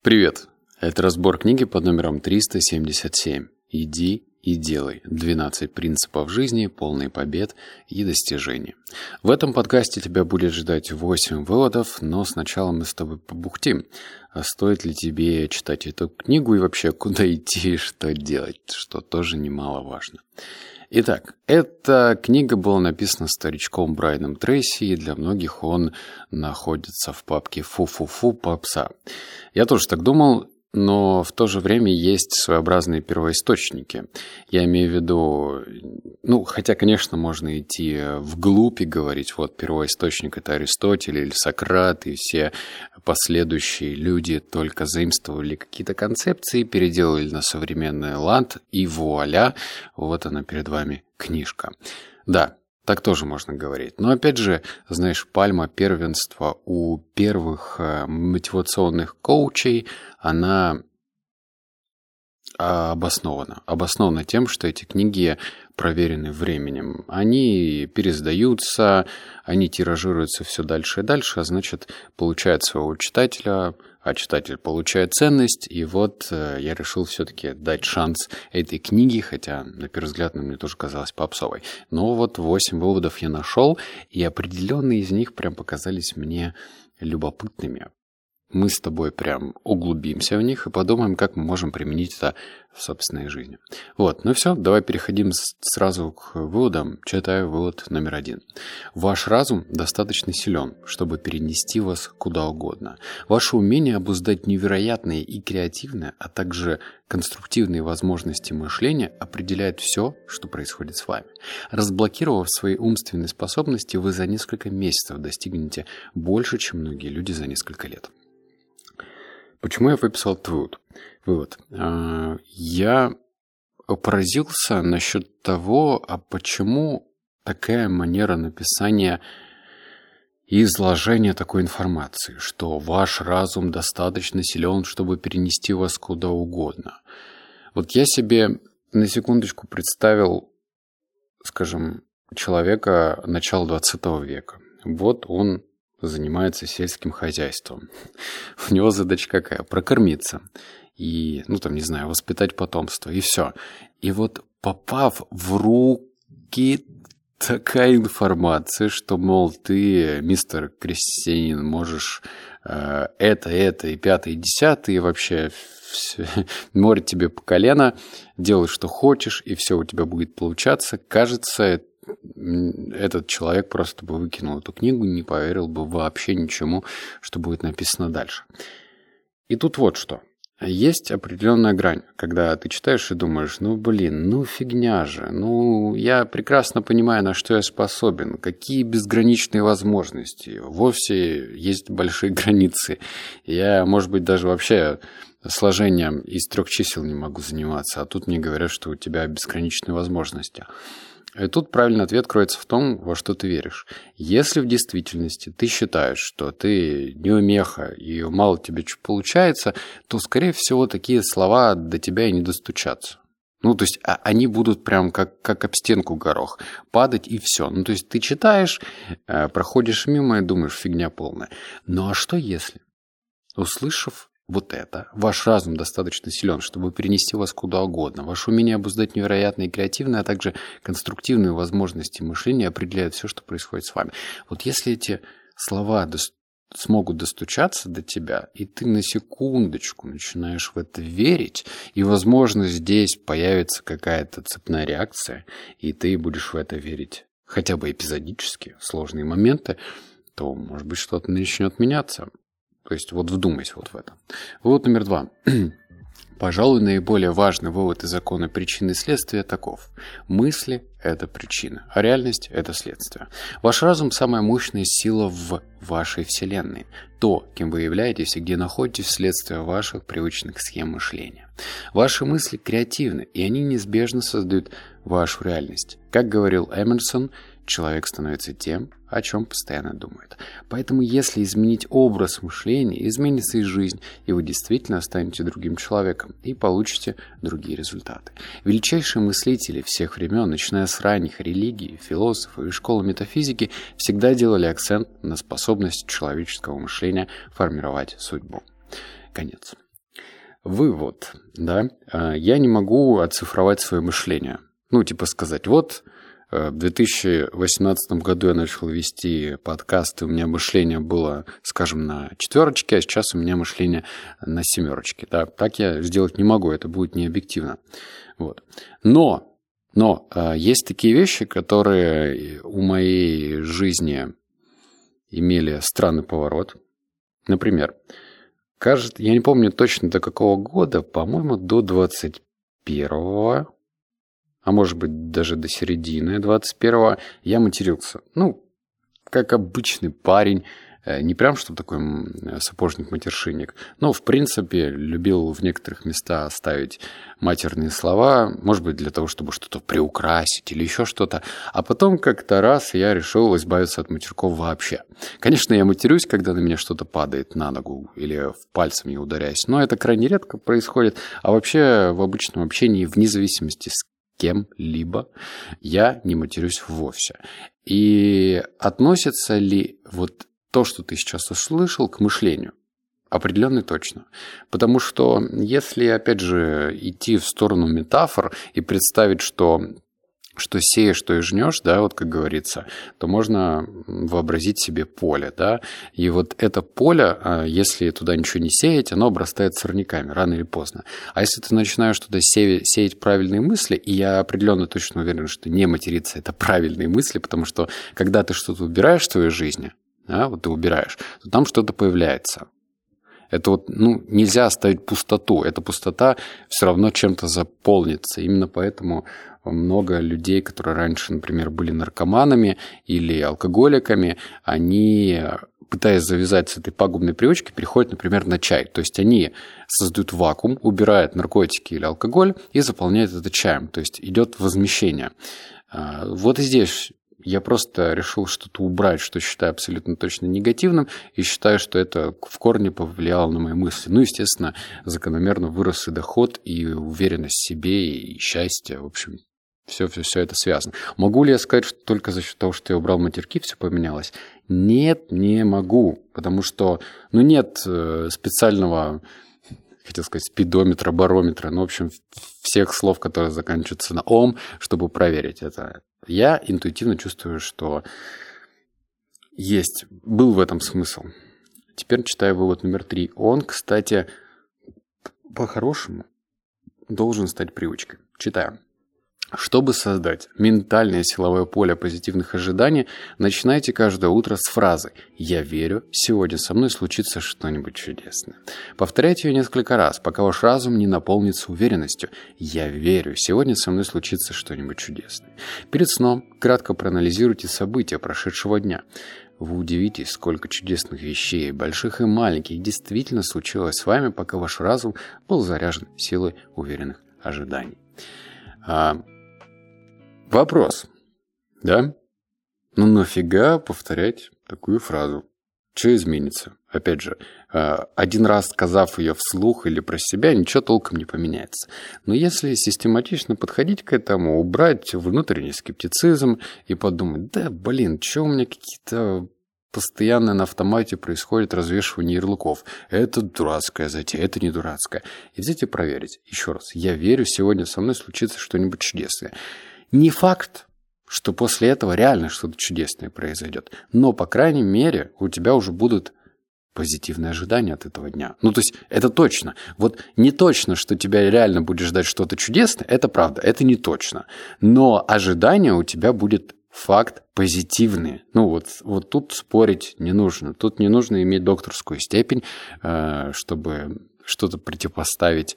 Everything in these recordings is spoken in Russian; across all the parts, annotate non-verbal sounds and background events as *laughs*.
Привет! Это разбор книги под номером 377. «Иди и делай. 12 принципов жизни, полный побед и достижений». В этом подкасте тебя будет ждать 8 выводов, но сначала мы с тобой побухтим. А стоит ли тебе читать эту книгу и вообще куда *laughs* идти и что делать, что тоже немаловажно. Итак, эта книга была написана старичком Брайаном Трейси, и для многих он находится в папке «Фу-фу-фу, попса». Я тоже так думал, но в то же время есть своеобразные первоисточники. Я имею в виду, ну, хотя, конечно, можно идти вглубь и говорить, вот первоисточник это Аристотель или Сократ, и все последующие люди только заимствовали какие-то концепции, переделали на современный ланд, и вуаля, вот она перед вами книжка. Да, так тоже можно говорить. Но опять же, знаешь, пальма первенства у первых э, мотивационных коучей, она обоснована. Обоснована тем, что эти книги проверены временем. Они пересдаются, они тиражируются все дальше и дальше, а значит, получают своего читателя, а читатель получает ценность. И вот э, я решил все-таки дать шанс этой книге, хотя, на первый взгляд, она мне тоже казалась попсовой. Но вот восемь выводов я нашел, и определенные из них прям показались мне любопытными мы с тобой прям углубимся в них и подумаем, как мы можем применить это в собственной жизни. Вот, ну все, давай переходим сразу к выводам. Читаю вывод номер один. Ваш разум достаточно силен, чтобы перенести вас куда угодно. Ваше умение обуздать невероятные и креативные, а также конструктивные возможности мышления определяет все, что происходит с вами. Разблокировав свои умственные способности, вы за несколько месяцев достигнете больше, чем многие люди за несколько лет. Почему я выписал вывод? вывод? А, я поразился насчет того, а почему такая манера написания и изложения такой информации, что ваш разум достаточно силен, чтобы перенести вас куда угодно. Вот я себе на секундочку представил, скажем, человека начала 20 века. Вот он занимается сельским хозяйством. *laughs* У него задача какая? Прокормиться. И, ну, там, не знаю, воспитать потомство. И все. И вот попав в руки такая информация, что, мол, ты, мистер крестьянин, можешь э, это, это и пятое, и десятое, и вообще все, *laughs* море тебе по колено, делай, что хочешь, и все у тебя будет получаться. Кажется, этот человек просто бы выкинул эту книгу, не поверил бы вообще ничему, что будет написано дальше. И тут вот что. Есть определенная грань, когда ты читаешь и думаешь, ну блин, ну фигня же, ну я прекрасно понимаю, на что я способен, какие безграничные возможности, вовсе есть большие *laughs* границы. Я, может быть, даже вообще сложением из трех чисел не могу заниматься, а тут мне говорят, что у тебя безграничные возможности. И тут правильный ответ кроется в том, во что ты веришь. Если в действительности ты считаешь, что ты неумеха и мало тебе что получается, то, скорее всего, такие слова до тебя и не достучатся. Ну, то есть а, они будут прям как, как об стенку горох падать и все. Ну, то есть ты читаешь, э, проходишь мимо и думаешь, фигня полная. Ну, а что если, услышав вот это. Ваш разум достаточно силен, чтобы перенести вас куда угодно. Ваше умение обуздать невероятные креативные, а также конструктивные возможности мышления определяют все, что происходит с вами. Вот если эти слова до... смогут достучаться до тебя, и ты на секундочку начинаешь в это верить, и, возможно, здесь появится какая-то цепная реакция, и ты будешь в это верить хотя бы эпизодически, в сложные моменты, то, может быть, что-то начнет меняться. То есть вот вдумайся вот в это. Вывод номер два. *clears throat* Пожалуй, наиболее важный вывод из закона причины и следствия таков. Мысли – это причина, а реальность – это следствие. Ваш разум – самая мощная сила в вашей вселенной. То, кем вы являетесь и где находитесь вследствие ваших привычных схем мышления. Ваши мысли креативны, и они неизбежно создают вашу реальность. Как говорил Эмерсон, человек становится тем, о чем постоянно думает. Поэтому если изменить образ мышления, изменится и жизнь, и вы действительно станете другим человеком и получите другие результаты. Величайшие мыслители всех времен, начиная с ранних религий, философов и школы метафизики, всегда делали акцент на способность человеческого мышления формировать судьбу. Конец. Вывод, да, а, я не могу оцифровать свое мышление. Ну, типа сказать, вот в 2018 году я начал вести подкасты, у меня мышление было, скажем, на четверочке, а сейчас у меня мышление на семерочке. Да? Так я сделать не могу, это будет не объективно. Вот. Но, но а, есть такие вещи, которые у моей жизни имели странный поворот. Например, кажется, я не помню точно до какого года, по-моему, до 21-го, а может быть даже до середины 21-го, я матерился. Ну, как обычный парень, Э, не прям, что такой сапожник-матершинник, но, в принципе, любил в некоторых местах ставить матерные слова, может быть, для того, чтобы что-то приукрасить или еще что-то. А потом как-то раз я решил избавиться от матерков вообще. Конечно, я матерюсь, когда на меня что-то падает на ногу или в пальцем не ударяюсь, но это крайне редко происходит. А вообще в обычном общении, вне зависимости с кем-либо, я не матерюсь вовсе. И относится ли вот то, что ты сейчас услышал, к мышлению. Определенно точно. Потому что если, опять же, идти в сторону метафор и представить, что что сеешь, что и жнешь, да, вот как говорится, то можно вообразить себе поле, да, и вот это поле, а, если туда ничего не сеять, оно обрастает сорняками рано или поздно. А если ты начинаешь туда сеять, правильные мысли, и я определенно точно уверен, что не материться – это правильные мысли, потому что когда ты что-то убираешь в твоей жизни, да, вот ты убираешь, то там что-то появляется. Это вот, ну, нельзя оставить пустоту. Эта пустота все равно чем-то заполнится. Именно поэтому много людей, которые раньше, например, были наркоманами или алкоголиками, они, пытаясь завязать с этой пагубной привычкой, переходят, например, на чай. То есть они создают вакуум, убирают наркотики или алкоголь и заполняют это чаем. То есть идет возмещение. А, вот и здесь я просто решил что-то убрать, что считаю абсолютно точно негативным, и считаю, что это в корне повлияло на мои мысли. Ну, естественно, закономерно вырос и доход, и уверенность в себе, и счастье. В общем, все, все, все это связано. Могу ли я сказать, что только за счет того, что я убрал матерки, все поменялось? Нет, не могу, потому что, ну, нет э, специального хотел сказать, спидометра, барометра, ну, в общем, всех слов, которые заканчиваются на ом, чтобы проверить это. Я интуитивно чувствую, что есть, был в этом смысл. Теперь читаю вывод номер три. Он, кстати, по-хорошему должен стать привычкой. Читаю. Чтобы создать ментальное силовое поле позитивных ожиданий, начинайте каждое утро с фразы «Я верю, сегодня со мной случится что-нибудь чудесное». Повторяйте ее несколько раз, пока ваш разум не наполнится уверенностью «Я верю, сегодня со мной случится что-нибудь чудесное». Перед сном кратко проанализируйте события прошедшего дня. Вы удивитесь, сколько чудесных вещей, больших и маленьких, действительно случилось с вами, пока ваш разум был заряжен силой уверенных ожиданий. Вопрос. Да? Ну нафига повторять такую фразу? Что изменится? Опять же, а, один раз сказав ее вслух или про себя, ничего толком не поменяется. Но если систематично подходить к этому, убрать внутренний скептицизм и подумать, да, блин, что у меня какие-то постоянно на автомате происходит развешивание ярлыков. Это дурацкая затея, это не дурацкая. И взять и проверить. Еще раз, я верю, сегодня со мной случится что-нибудь чудесное. Не факт, что после этого реально что-то чудесное произойдет. Но, по крайней мере, у тебя уже будут позитивные ожидания от этого дня. Ну, то есть, это точно. Вот не точно, что тебя реально будет ждать что-то чудесное, это правда, это не точно. Но ожидания у тебя будет факт позитивные. Ну, вот, вот тут спорить не нужно. Тут не нужно иметь докторскую степень, э, чтобы что-то противопоставить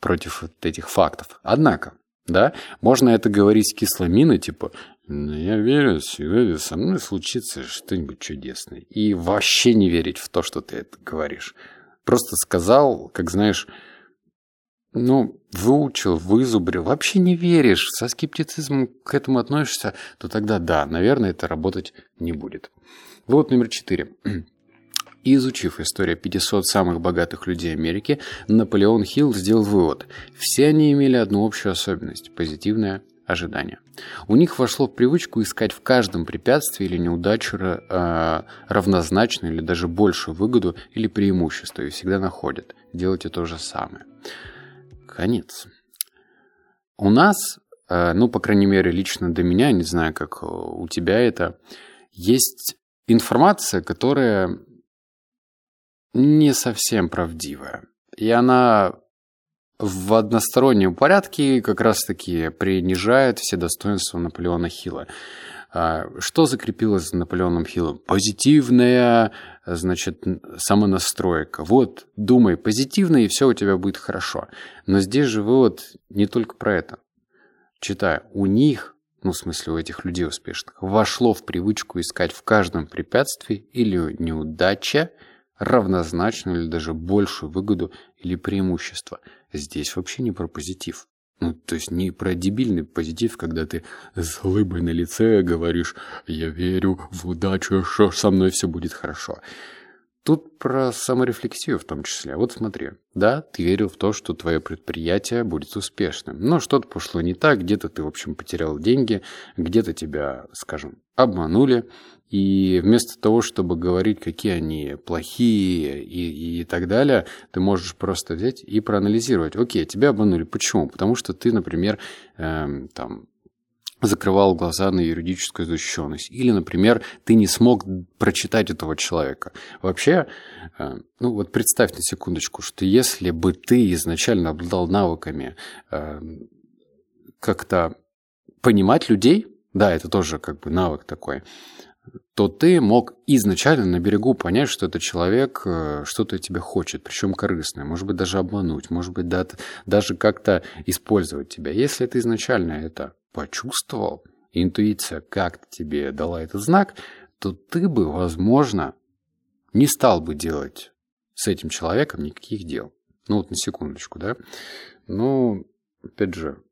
против вот этих фактов. Однако, да? Можно это говорить с кисломиной, типа, ну, я верю, сегодня со мной случится что-нибудь чудесное. И вообще не верить в то, что ты это говоришь. Просто сказал, как знаешь, ну, выучил, вызубрил, вообще не веришь, со скептицизмом к этому относишься, то тогда да, наверное, это работать не будет. Вывод номер четыре. Изучив историю 500 самых богатых людей Америки, Наполеон Хилл сделал вывод. Все они имели одну общую особенность – позитивное ожидания. У них вошло в привычку искать в каждом препятствии или неудаче э, равнозначную или даже большую выгоду или преимущество, и всегда находят. Делайте то же самое. Конец. У нас, э, ну, по крайней мере, лично до меня, не знаю, как у тебя это, есть информация, которая не совсем правдивая. И она в одностороннем порядке как раз-таки принижает все достоинства Наполеона Хилла. А, что закрепилось за Наполеоном Хиллом? Позитивная, значит, самонастройка. Вот, думай позитивно, и все у тебя будет хорошо. Но здесь же вывод не только про это. Читая, у них, ну, в смысле, у этих людей успешных, вошло в привычку искать в каждом препятствии или неудаче равнозначную или даже большую выгоду или преимущество. Здесь вообще не про позитив. Ну, то есть не про дебильный позитив, когда ты с улыбой на лице говоришь «Я верю в удачу, что со мной все будет хорошо». Тут про саморефлексию в том числе. Вот смотри, да, ты верил в то, что твое предприятие будет успешным, но что-то пошло не так, где-то ты, в общем, потерял деньги, где-то тебя, скажем, обманули, и вместо того, чтобы говорить, какие они плохие и, и так далее, ты можешь просто взять и проанализировать. Окей, тебя обманули. Почему? Потому что ты, например, э, там, закрывал глаза на юридическую защищенность. Или, например, ты не смог прочитать этого человека. Вообще, э, ну вот представь на секундочку, что если бы ты изначально обладал навыками э, как-то понимать людей, да, это тоже как бы навык такой, то ты мог изначально на берегу понять, что этот человек э, что-то тебе хочет, причем корыстное, может быть, даже обмануть, может быть, даже как-то использовать тебя. Если ты изначально это почувствовал, интуиция как-то тебе дала этот знак, то ты бы, возможно, не стал бы делать с этим человеком никаких дел. Ну вот на секундочку, да? Ну, опять же,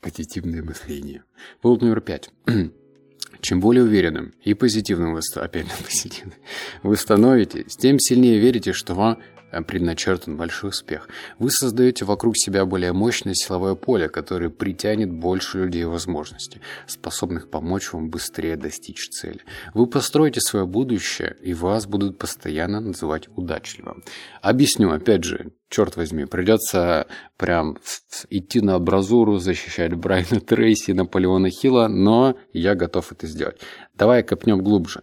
позитивное мышление. Вывод номер пять. *clears throat* Чем более уверенным и позитивным вы, опять позитивным, вы становитесь, тем сильнее верите, что вам предначертан большой успех. Вы создаете вокруг себя более мощное силовое поле, которое притянет больше людей и возможностей, способных помочь вам быстрее достичь цели. Вы построите свое будущее, и вас будут постоянно называть удачливым. Объясню, опять же, черт возьми, придется прям идти на абразуру, защищать Брайана Трейси, Наполеона Хилла, но я готов это сделать. Давай копнем глубже.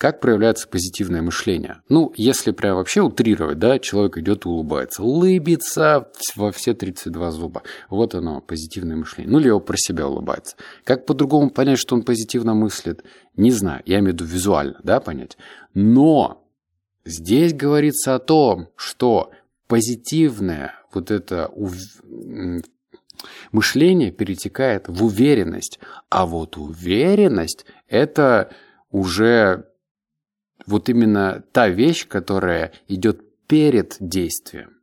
Как проявляется позитивное мышление? Ну, если прям вообще утрировать, да, человек идет и улыбается. Улыбится во все 32 зуба. Вот оно, позитивное мышление. Ну, или его про себя улыбается. Как по-другому понять, что он позитивно мыслит? Не знаю, я имею в виду визуально, да, понять. Но здесь говорится о том, что позитивное вот это мышление перетекает в уверенность. А вот уверенность – это уже вот именно та вещь, которая идет перед действием.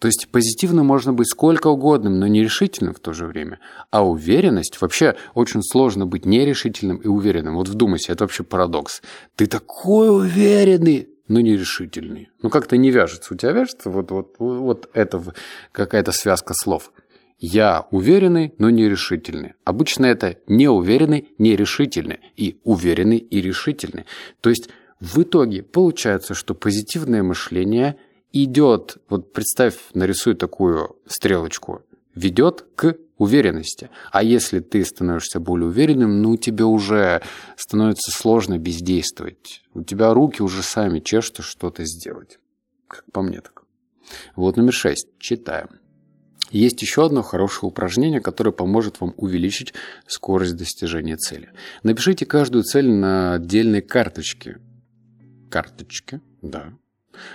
То есть позитивно можно быть сколько угодным, но нерешительным в то же время. А уверенность, вообще очень сложно быть нерешительным и уверенным. Вот вдумайся, это вообще парадокс. Ты такой уверенный, но нерешительный. Ну как-то не вяжется. У тебя вяжется вот, вот, вот это какая-то связка слов. Я уверенный, но нерешительный. Обычно это неуверенный, нерешительный и уверенный и решительный. То есть в итоге получается, что позитивное мышление идет, вот представь, нарисуй такую стрелочку, ведет к уверенности. А если ты становишься более уверенным, ну тебе уже становится сложно бездействовать. У тебя руки уже сами чешутся что-то сделать. Как по мне так. Вот номер шесть. Читаем. Есть еще одно хорошее упражнение, которое поможет вам увеличить скорость достижения цели. Напишите каждую цель на отдельной карточке карточке, да.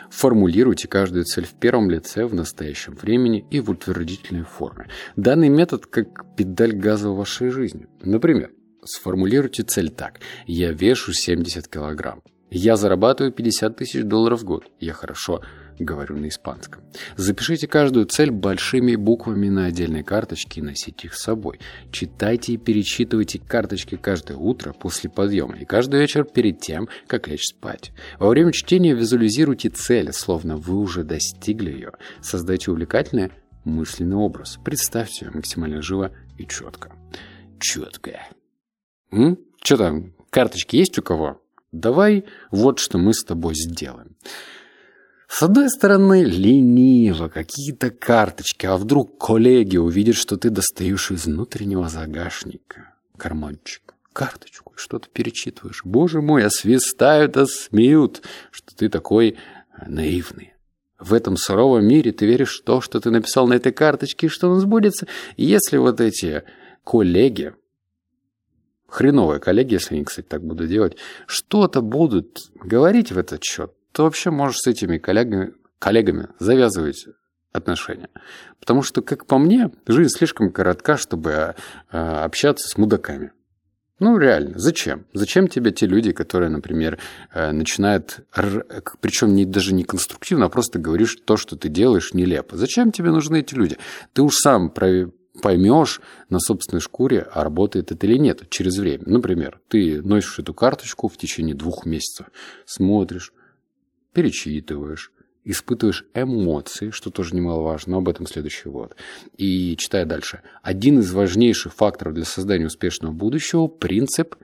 Формулируйте каждую цель в первом лице, в настоящем времени и в утвердительной форме. Данный метод как педаль газа в вашей жизни. Например, сформулируйте цель так. Я вешу 70 килограмм. Я зарабатываю 50 тысяч долларов в год. Я хорошо говорю на испанском. Запишите каждую цель большими буквами на отдельной карточке и носите их с собой. Читайте и перечитывайте карточки каждое утро после подъема и каждый вечер перед тем, как лечь спать. Во время чтения визуализируйте цель, словно вы уже достигли ее. Создайте увлекательный мысленный образ. Представьте ее максимально живо и четко. Четко. М? Что там, карточки есть у кого? Давай вот что мы с тобой сделаем. С одной стороны, лениво, какие-то карточки, а вдруг коллеги увидят, что ты достаешь из внутреннего загашника карманчик, карточку, что-то перечитываешь. Боже мой, освистают, осмеют, что ты такой э, наивный. В этом суровом мире ты веришь в то, что ты написал на этой карточке, что он сбудется. И если вот эти коллеги, хреновые коллеги, если они, кстати, так будут делать, что-то будут говорить в этот счет, то вообще можешь с этими коллегами, коллегами завязывать отношения. Потому что, как по мне, жизнь слишком коротка, чтобы а, общаться с мудаками. Ну, реально, зачем? Зачем тебе те люди, которые, например, э, начинают, причем не, даже не конструктивно, а просто говоришь то, что ты делаешь, нелепо. Зачем тебе нужны эти люди? Ты уж сам поймешь на собственной шкуре, а работает это или нет через время. Например, ты носишь эту карточку в течение двух месяцев, смотришь, перечитываешь, испытываешь эмоции, что тоже немаловажно, но об этом следующий год. И читая дальше. Один из важнейших факторов для создания успешного будущего – принцип.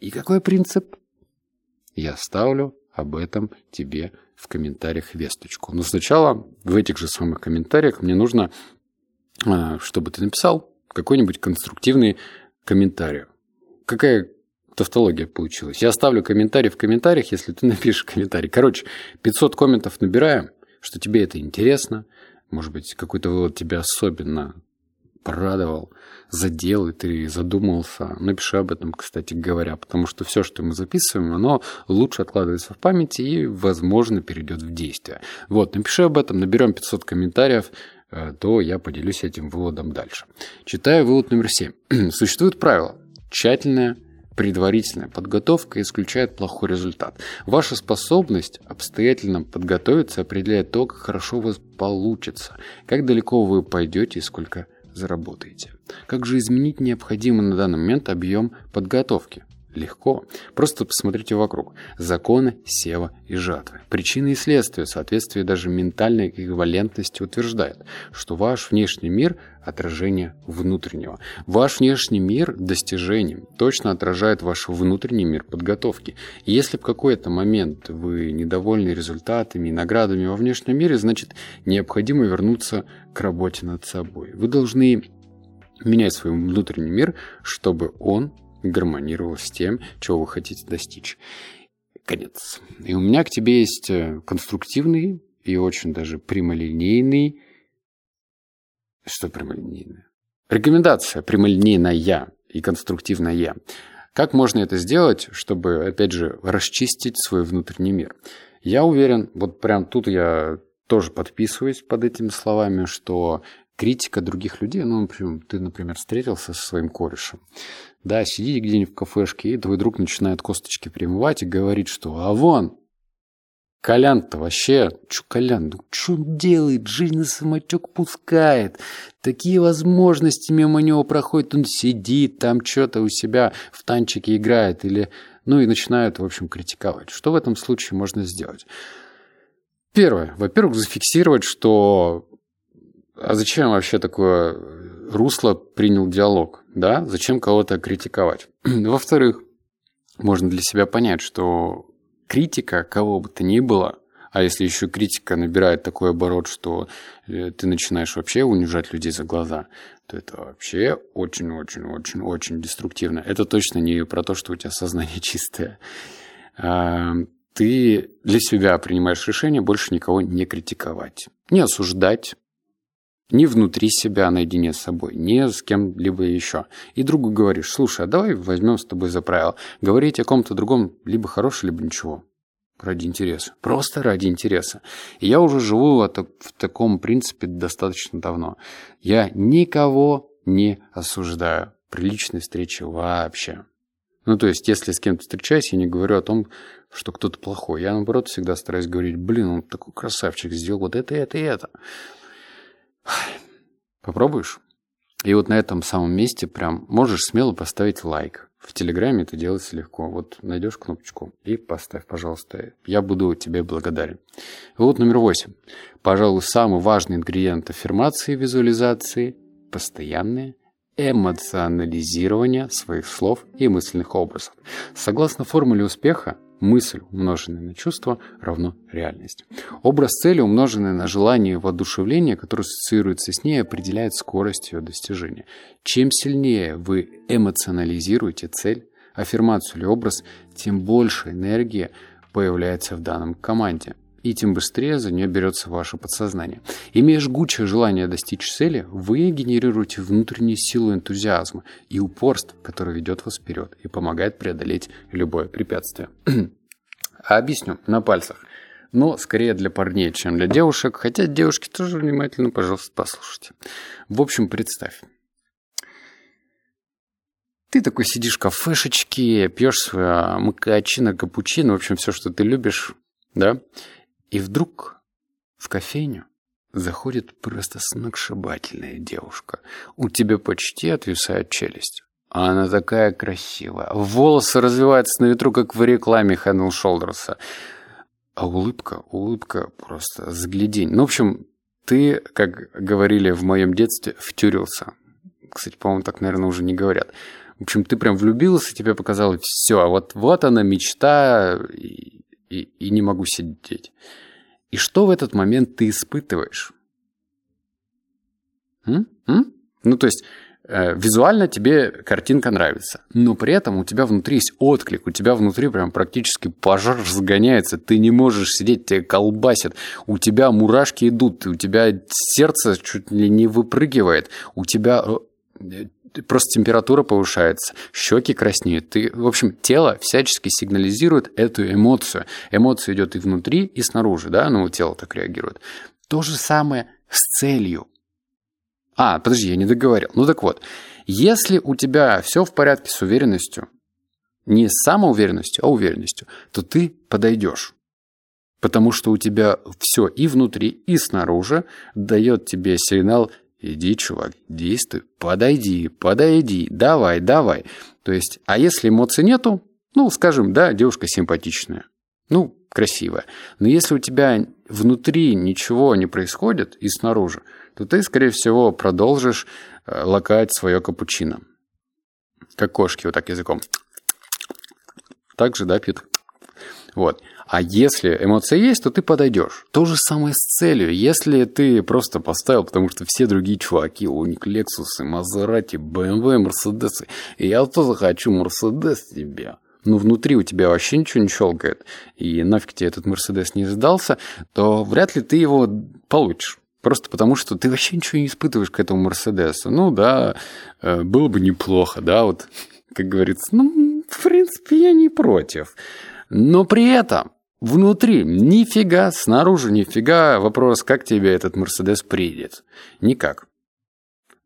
И какой принцип? Я ставлю об этом тебе в комментариях весточку. Но сначала в этих же самых комментариях мне нужно, а, чтобы ты написал какой-нибудь конструктивный комментарий. Какая тавтология получилась. Я оставлю комментарий в комментариях, если ты *laughs* напишешь комментарий. Короче, 500 комментов набираем, что тебе это интересно. Может быть, какой-то вывод тебя особенно порадовал, задел, и ты задумался. Напиши об этом, кстати говоря, потому что все, что мы записываем, оно лучше откладывается в памяти и, возможно, перейдет в действие. Вот, напиши об этом, наберем 500 комментариев, э, то я поделюсь этим выводом дальше. Читаю вывод номер 7. *clears throat* Существует правило. Тщательное Предварительная подготовка исключает плохой результат. Ваша способность обстоятельно подготовиться определяет то, как хорошо у вас получится, как далеко вы пойдете и сколько заработаете. Как же изменить необходимый на данный момент объем подготовки? Легко. Просто посмотрите вокруг. Законы сева и жатвы. Причины и следствия, соответствие даже ментальной эквивалентности утверждают, что ваш внешний мир – отражение внутреннего. Ваш внешний мир достижением точно отражает ваш внутренний мир подготовки. И если в какой-то момент вы недовольны результатами и наградами во внешнем мире, значит необходимо вернуться к работе над собой. Вы должны менять свой внутренний мир, чтобы он гармонировал с тем, чего вы хотите достичь. Конец. И у меня к тебе есть э, конструктивный и очень даже прямолинейный... Что прямолинейное? Рекомендация прямолинейная и конструктивная. Как можно это сделать, чтобы, опять же, расчистить свой внутренний мир? Я уверен, вот прям тут я тоже подписываюсь под этими словами, что критика других людей, ну, например, ты, например, встретился со своим корешем, да, сидите где-нибудь в кафешке, и твой друг начинает косточки примывать и говорит, что «А вон, Колян-то вообще, чё Колян, ну что он делает? Жизнь на самотек пускает. Такие возможности мимо него проходят. Он сидит там что-то у себя в танчике играет. Или, ну и начинают, в общем, критиковать. Что в этом случае можно сделать? Первое. Во-первых, зафиксировать, что... А зачем вообще такое русло принял диалог, да? Зачем кого-то критиковать? *clears throat* Во-вторых, можно для себя понять, что критика кого бы то ни было, а если еще критика набирает такой оборот, что э, ты начинаешь вообще унижать людей за глаза, то это вообще очень-очень-очень-очень деструктивно. Это точно не про то, что у тебя сознание *laughs* чистое. А, ты для себя принимаешь решение больше никого не критиковать, не осуждать, ни внутри себя наедине с собой, ни с кем-либо еще. И другу говоришь, слушай, а давай возьмем с тобой за правило. Говорить о ком-то другом либо хорошее, либо ничего. Ради интереса. Просто ради интереса. И я уже живу в таком принципе достаточно давно. Я никого не осуждаю при личной встрече вообще. Ну, то есть, если с кем-то встречаюсь, я не говорю о том, что кто-то плохой. Я, наоборот, всегда стараюсь говорить, блин, он такой красавчик, сделал вот это, это и это. Попробуешь? И вот на этом самом месте прям можешь смело поставить лайк. В Телеграме это делается легко. Вот найдешь кнопочку и поставь, пожалуйста. Я буду тебе благодарен. Вот номер восемь. Пожалуй, самый важный ингредиент аффирмации и визуализации – постоянные эмоционализирования своих слов и мысленных образов. Согласно формуле успеха, мысль, умноженная на чувство, равно реальность. Образ цели, умноженный на желание воодушевления, которое ассоциируется с ней, определяет скорость ее достижения. Чем сильнее вы эмоционализируете цель, аффирмацию или образ, тем больше энергии появляется в данном команде и тем быстрее за нее берется ваше подсознание. Имея жгучее желание достичь цели, вы генерируете внутреннюю силу энтузиазма и упорство, которое ведет вас вперед и помогает преодолеть любое препятствие. *clears throat* А объясню на пальцах. Но скорее для парней, чем для девушек, хотя девушки тоже внимательно, пожалуйста, послушайте. В общем, представь. Ты такой сидишь в кафешечке, пьешь свое макачино, капучино, в общем, все, что ты любишь, да? И вдруг в кофейню заходит просто сногсшибательная девушка. У тебя почти отвисает челюсть. А она такая красивая. Волосы развиваются на ветру, как в рекламе Хэнл Шолдерса. А улыбка, улыбка просто заглядень. Ну, в общем, ты, как говорили в моем детстве, втюрился. Кстати, по-моему, так, наверное, уже не говорят. В общем, ты прям влюбился, тебе показалось все. А вот, вот она мечта, и не могу сидеть. И что в этот момент ты испытываешь? М? М? Ну, то есть, э, визуально тебе картинка нравится, но при этом у тебя внутри есть отклик, у тебя внутри прям практически пожар разгоняется, ты не можешь сидеть, тебя колбасит, у тебя мурашки идут, у тебя сердце чуть ли не выпрыгивает, у тебя э, просто температура повышается, щеки краснеют. Ты, в общем, тело всячески сигнализирует эту эмоцию. Эмоция идет и внутри, и снаружи, да, ну, тело так реагирует. То же самое с целью. А, подожди, я не договорил. Ну так вот, если у тебя все в порядке с уверенностью, не с самоуверенностью, а уверенностью, то ты подойдешь. Потому что у тебя все и внутри, и снаружи дает тебе сигнал Иди, чувак, действуй, подойди, подойди, давай, давай. То есть, а если эмоций нету, ну, скажем, да, девушка симпатичная, ну, красивая. Но если у тебя внутри ничего не происходит и снаружи, то ты, скорее всего, продолжишь э, лакать свое капучино. Как кошки, вот так языком. Так же, да, пьют. Вот. А если эмоция есть, то ты подойдешь. То же самое с целью. Если ты просто поставил, потому что все другие чуваки, у них Лексусы, Мазерати, БМВ, Мерседесы, и я тоже хочу Мерседес тебе, но внутри у тебя вообще ничего не щелкает, и нафиг тебе этот Мерседес не сдался, то вряд ли ты его получишь. Просто потому, что ты вообще ничего не испытываешь к этому Мерседесу. Ну да, э, было бы неплохо, да, вот, *laughs* как говорится, ну, в принципе, я не против. Но при этом Внутри нифига, снаружи нифига. Вопрос, как тебе этот Мерседес приедет? Никак.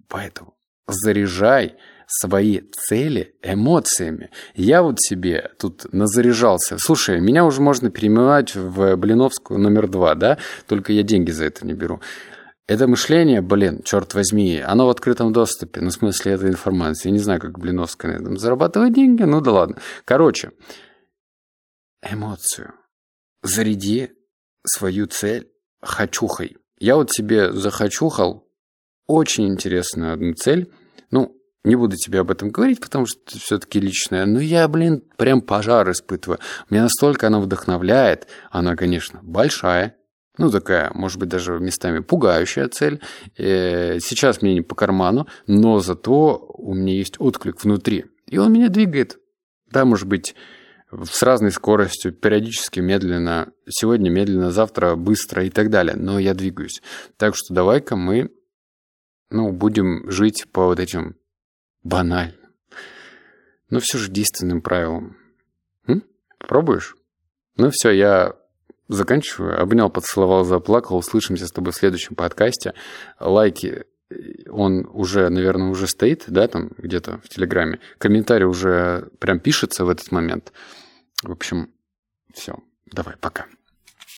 Поэтому заряжай свои цели эмоциями. Я вот себе тут назаряжался. Слушай, меня уже можно переименовать в Блиновскую номер два, да? Только я деньги за это не беру. Это мышление, блин, черт возьми, оно в открытом доступе, ну, в смысле, это информация. Я не знаю, как Блиновская на этом зарабатывает деньги, ну да ладно. Короче, эмоцию заряди свою цель хочухой. Я вот себе захочухал очень интересную одну цель. Ну, не буду тебе об этом говорить, потому что это все-таки личное. Но я, блин, прям пожар испытываю. Меня настолько она вдохновляет. Она, конечно, большая. Ну, такая, может быть, даже местами пугающая цель. Э, сейчас мне не по карману, но зато у меня есть отклик внутри. И он меня двигает. Да, может быть, с разной скоростью, периодически медленно, сегодня медленно, завтра быстро и так далее. Но я двигаюсь. Так что давай-ка мы ну, будем жить по вот этим банальным, но все же действенным правилам. М? Пробуешь? Ну все, я заканчиваю. Обнял, поцеловал, заплакал. Услышимся с тобой в следующем подкасте. Лайки он уже, наверное, уже стоит, да, там где-то в Телеграме. Комментарий уже прям пишется в этот момент. В общем, все. Давай, пока.